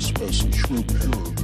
space and shrimp